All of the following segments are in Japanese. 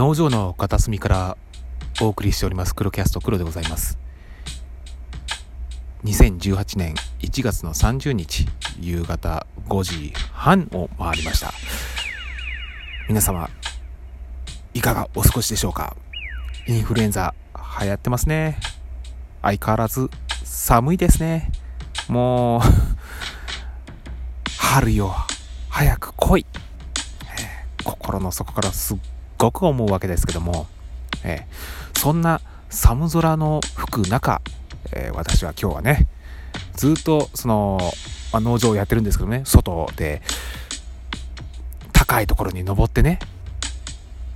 農場の片隅からお送りしております黒キャスト黒でございます。2018年1月の30日夕方5時半を回りました。皆様いかがお過ごしでしょうか？インフルエンザ流行ってますね。相変わらず寒いですね。もう春よ早く来い、心の底からすっごく思うわけですけども、えー、そんな寒空の吹く中、えー、私は今日はねずっとその、まあ、農場をやってるんですけどね外で高いところに登ってね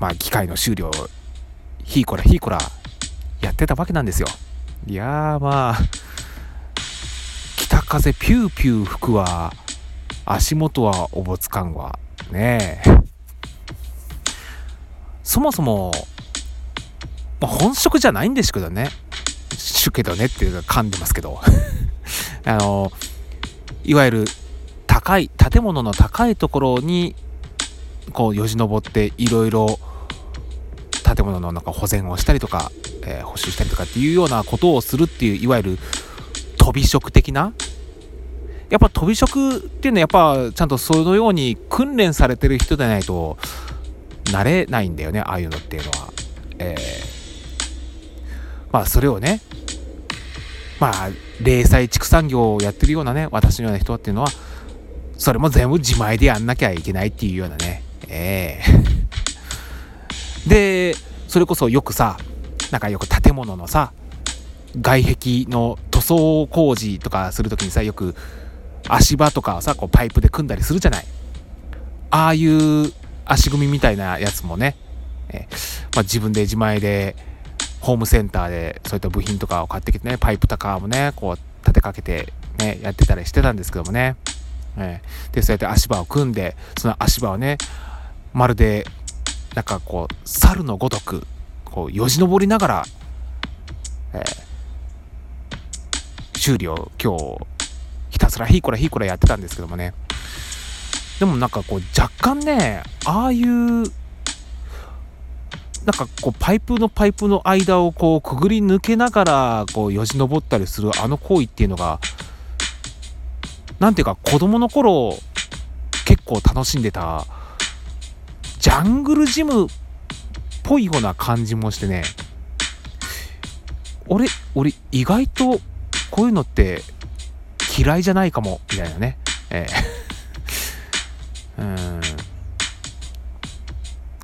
まあ機械の修理をひいこらひいこらやってたわけなんですよ。いやーまあ北風ピューピュー吹くわ。足元はおぼつかんわ。ねえ。そもそも、まあ、本職じゃないんですけどね。しゅけどねっていうか噛んでますけど。あのいわゆる高い建物の高いところにこうよじ登っていろいろ建物のなんか保全をしたりとか、えー、補修したりとかっていうようなことをするっていういわゆる飛び職的な？やっぱ飛び職っていうのはやっぱちゃんとそのように訓練されてる人でないとなれないんだよねああいうのっていうのは。えー、まあそれをねまあ零細畜産業をやってるようなね私のような人っていうのはそれも全部自前でやんなきゃいけないっていうようなね。ええー、でそれこそよくさなんかよく建物のさ外壁の塗装工事とかする時にさよく足場とかさこうパイプで組んだりするじゃない。ああいう足組みたいなやつもね、えまあ、自分で自前でホームセンターでそういった部品とかを買ってきてねパイプとかもねこう立てかけてねやってたりしてたんですけどもね、えでそうやって足場を組んでその足場をねまるでなんかこう猿のごとくこうよじ登りながら、えー、修理を今日ひたすらひいこらひいこらやってたんですけどもね。でもなんかこう若干ねああいうなんかこうパイプのパイプの間をこうくぐり抜けながらこうよじ登ったりするあの行為っていうのが何ていうか子供の頃結構楽しんでたジャングルジムっぽいような感じもしてね。俺俺意外とこういうのって嫌いじゃないかもみたいなね。ええ。うん。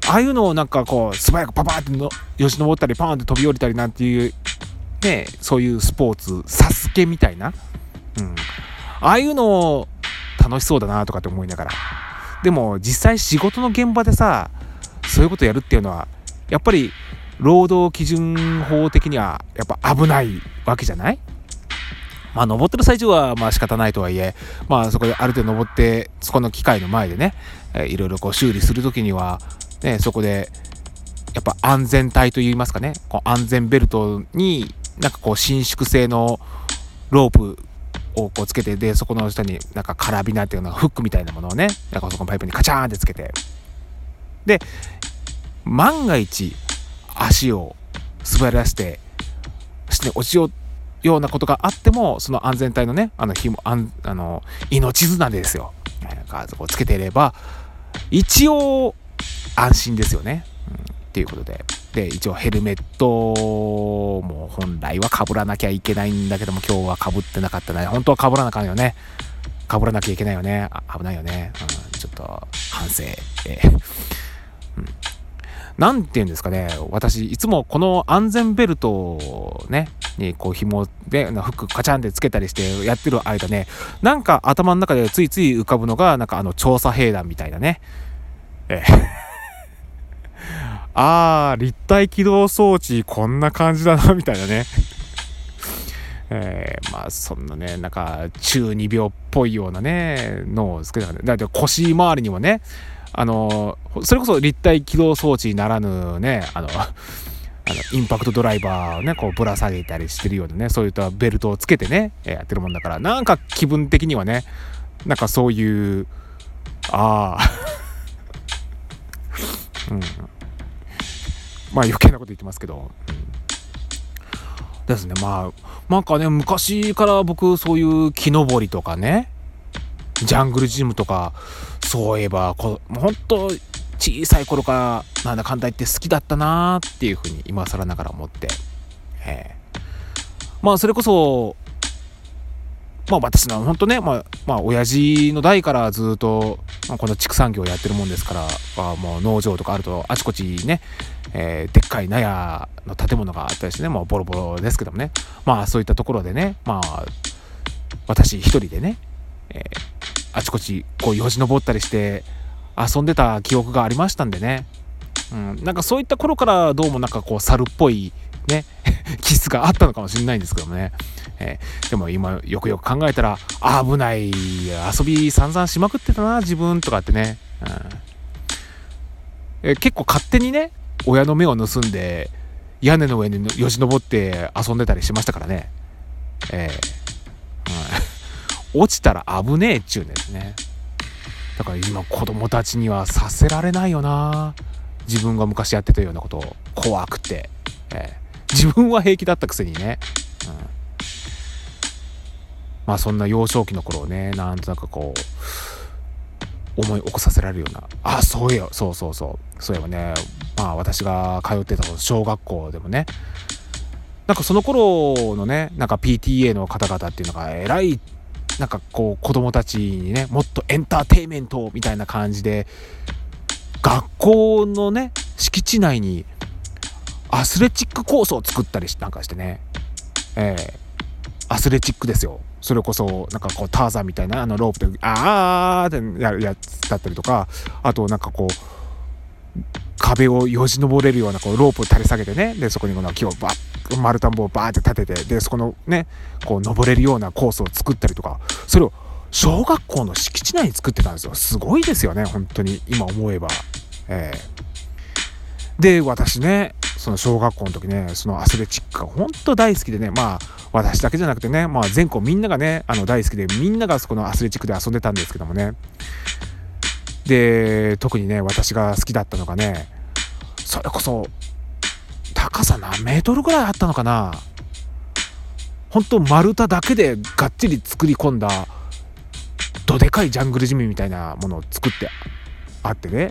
ああいうのをなんかこう素早くパパってのよし登ったりパーンって飛び降りたりなんていうねそういうスポーツサスケみたいな、うん、ああいうのを楽しそうだなとかって思いながら。でも実際仕事の現場でさそういうことやるっていうのはやっぱり労働基準法的にはやっぱ危ないわけじゃない？まあ、登ってる最中はまあ仕方ないとはいえ、まあ、そこである程度登って、そこの機械の前でね、えー、いろいろこう修理するときには、ね、そこで、やっぱ安全帯といいますかね、こう安全ベルトになんかこう伸縮性のロープをこうつけて、で、そこの下になんかカラビナっていうのフックみたいなものをね、なんかそこのパイプにカチャーンってつけて、で、万が一足を滑らせて、して落ちようようなことがあっても、その安全帯のね、あの、紐、あんあの、命綱ですよ。ガーズをつけていれば、一応、安心ですよね。うん、っていうことで。で、一応ヘルメットも本来は被らなきゃいけないんだけども、今日は被ってなかったね。本当は被らなあかんよね。被らなきゃいけないよね。危ないよね。うん、ちょっと、反省。えーなんて言うんですかね、私、いつもこの安全ベルトをね、にこう紐でフックカチャンでつけたりしてやってる間ねなんか頭の中でついつい浮かぶのがなんかあの調査兵団みたいなね。え あー立体起動装置こんな感じだなみたいなね。えー、まあそんなねなんか中二病っぽいようなねのをつけただって腰回りにもねあのそれこそ立体起動装置ならぬねあのあのインパクトドライバーをねこうぶら下げたりしてるようなねそういったベルトをつけてねやってるもんだからなんか気分的にはねなんかそういうああ うん。まあ余計なこと言ってますけど、ですね。まあなんかね昔から僕そういう木登りとかねジャングルジムとかそういえばこ本当小さい頃からなんだかんだ言って好きだったなーっていうふうに今更ながら思って、えー、まあそれこそまあ私の本当ね、まあ、まあ親父の代からずっと、まあ、この畜産業やってるもんですから、まあ、もう農場とかあるとあちこちね、えー、でっかい納屋の建物があったりしてね、もうボロボロですけどもね、まあそういったところでね、まあ私一人でね、えー、あちこちこうよじ登ったりして遊んでた記憶がありましたんでね、うん、なんかそういった頃からどうもなんかこう猿っぽいね 気質があったのかもしれないんですけどもね、えー、でも今よくよく考えたら危ない遊び散々しまくってたな自分とかってね、うん。えー、結構勝手にね親の目を盗んで屋根の上によじ登って遊んでたりしましたからね。えー、落ちたら危ねえっちゅうんですね。だから今子供たちにはさせられないよな。自分が昔やってたようなことを。怖くて、えー、自分は平気だったくせにね、うん、まあそんな幼少期の頃をねなんとなくこう思い起こさせられるような。あそういやそうそうそう。そういえばねまあ私が通ってた小学校でもね。なんかその頃のねなんか PTA の方々っていうのが偉いなんかこう子供たちにねもっとエンターテイメントみたいな感じで学校のね敷地内にアスレチックコースを作ったりなんかしてね。えー、アスレチックですよ。それこそなんかこうターザンみたいなあのロープであーってややつだったりとかあとなんかこう壁をよじ登れるようなこうロープを垂れ下げてね。でそこにこの木をバッ丸田んぼをバーって立ててでそこのねこう登れるようなコースを作ったりとかそれを小学校の敷地内に作ってたんですよ。すごいですよね本当に今思えば、えー、で私ねその小学校の時ねそのアスレチックが本当大好きでねまあ私だけじゃなくてね、まあ、全校みんながねあの大好きでみんながそこのアスレチックで遊んでたんですけどもね。で特にね私が好きだったのがねそれこそ高さ何メートルぐらいあったのかな？本当丸太だけでがっちり作り込んだどでかいジャングルジムみたいなものを作ってあってね。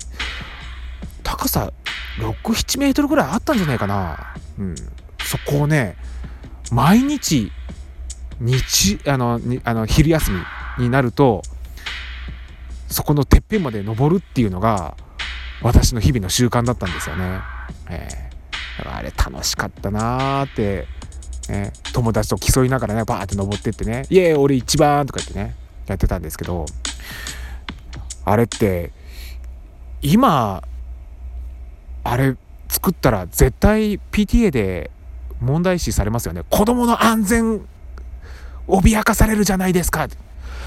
高さ67メートルぐらいあったんじゃないかな。うん。そこをね毎日日あのあの昼休みになるとそこのてっぺんまで登るっていうのが私の日々の習慣だったんですよね。えー。あれ楽しかったなーって、ね、友達と競いながらねバーって登ってってね「イエーイ俺一番!」とか言ってねやってたんですけどあれって今あれ作ったら絶対 PTA で問題視されますよね。子供の安全脅かされるじゃないですか。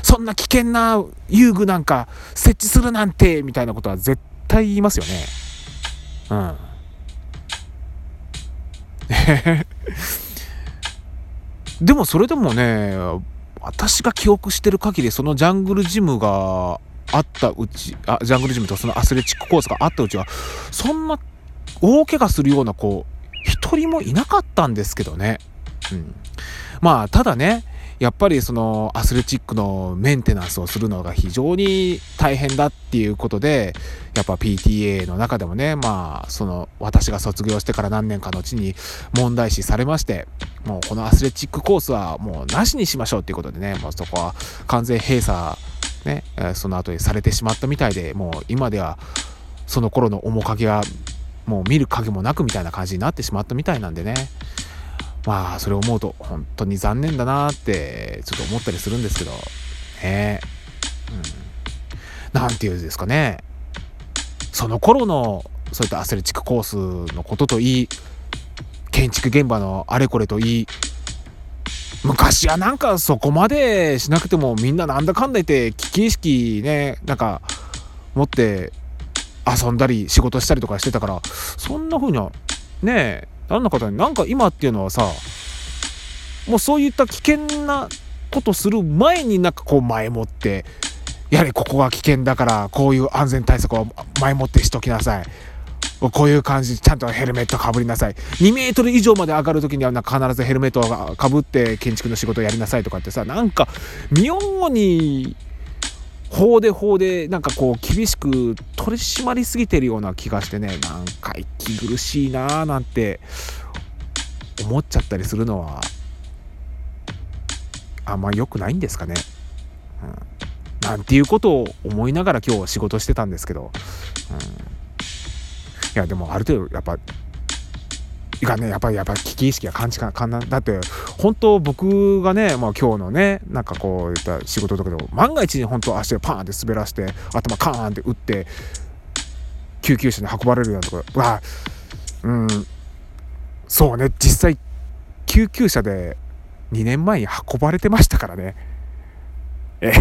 そんな危険な遊具なんか設置するなんてみたいなことは絶対言いますよね。うん。でもそれでもね私が記憶してる限りそのジャングルジムがあったうちあジャングルジムとそのアスレチックコースがあったうちはそんな大怪我するような子一人もいなかったんですけどね、うん、まあただねやっぱりそのアスレチックのメンテナンスをするのが非常に大変だっていうことでやっぱ PTA の中でもねまあその私が卒業してから何年かのうちに問題視されましてもうこのアスレチックコースはもうなしにしましょうっていうことでねもうそこは完全閉鎖ねその後にされてしまったみたいでもう今ではその頃の面影がもう見る影もなくみたいな感じになってしまったみたいなんでね。まあそれを思うと本当に残念だなってちょっと思ったりするんですけど。ね。うん。なんていうんですかね。その頃のそういったアスレチックコースのことといい建築現場のあれこれといい昔はなんかそこまでしなくてもみんななんだかんだ言って危機意識ねなんか持って遊んだり仕事したりとかしてたからそんな風にはねえ何の方になんか今っていうのはさもうそういった危険なことする前になんかこう前もってやはりここが危険だからこういう安全対策を前もってしときなさい。こういう感じちゃんとヘルメットかぶりなさい。2メートル以上まで上がる時には必ずヘルメットをかぶって建築の仕事をやりなさいとかってさなんか妙に法で法でなんかこう厳しく取り締まりすぎてるような気がしてねなんか息苦しいなーなんて思っちゃったりするのはあんま良くないんですかね。うん、なんていうことを思いながら今日仕事してたんですけど、うん、いやでもある程度やっぱいかねやっぱりやっぱ危機意識が感じかなだって本当僕がね、まあ、今日のねなんかこういった仕事とかでも万が一に本当足をパーンって滑らして頭カーンって打って救急車に運ばれるようなところはうんそうね実際救急車で2年前に運ばれてましたからねえ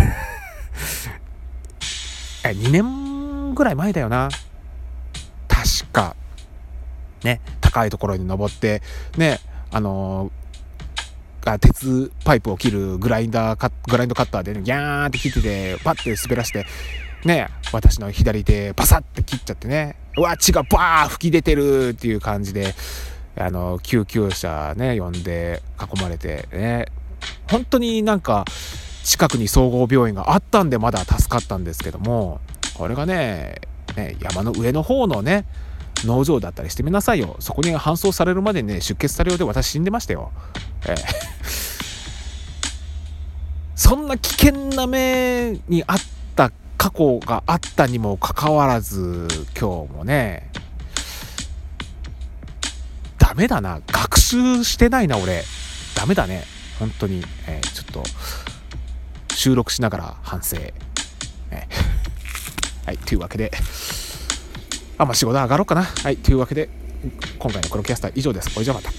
2年ぐらい前だよな確かね高いところに登ってねあのー、鉄パイプを切るグラインダーグラインドカッターでギャーンって切っててパッて滑らしてね私の左手パサッて切っちゃってねうわ血がバー吹き出てるっていう感じであの救急車ね呼んで囲まれてね本当になんか近くに総合病院があったんでまだ助かったんですけどもこれがねね山の上の方のね農場だったりしてみなさいよ。そこに搬送されるまでね出血されるで私死んでましたよ、ええ、そんな危険な目にあった過去があったにもかかわらず今日もねダメだな。学習してないな俺。ダメだね。本当に、えー、ちょっと収録しながら反省、えー、はいというわけで。あまあ仕事上がろうかな。はいというわけで今回のこのキャスター以上です。おいじゃまた。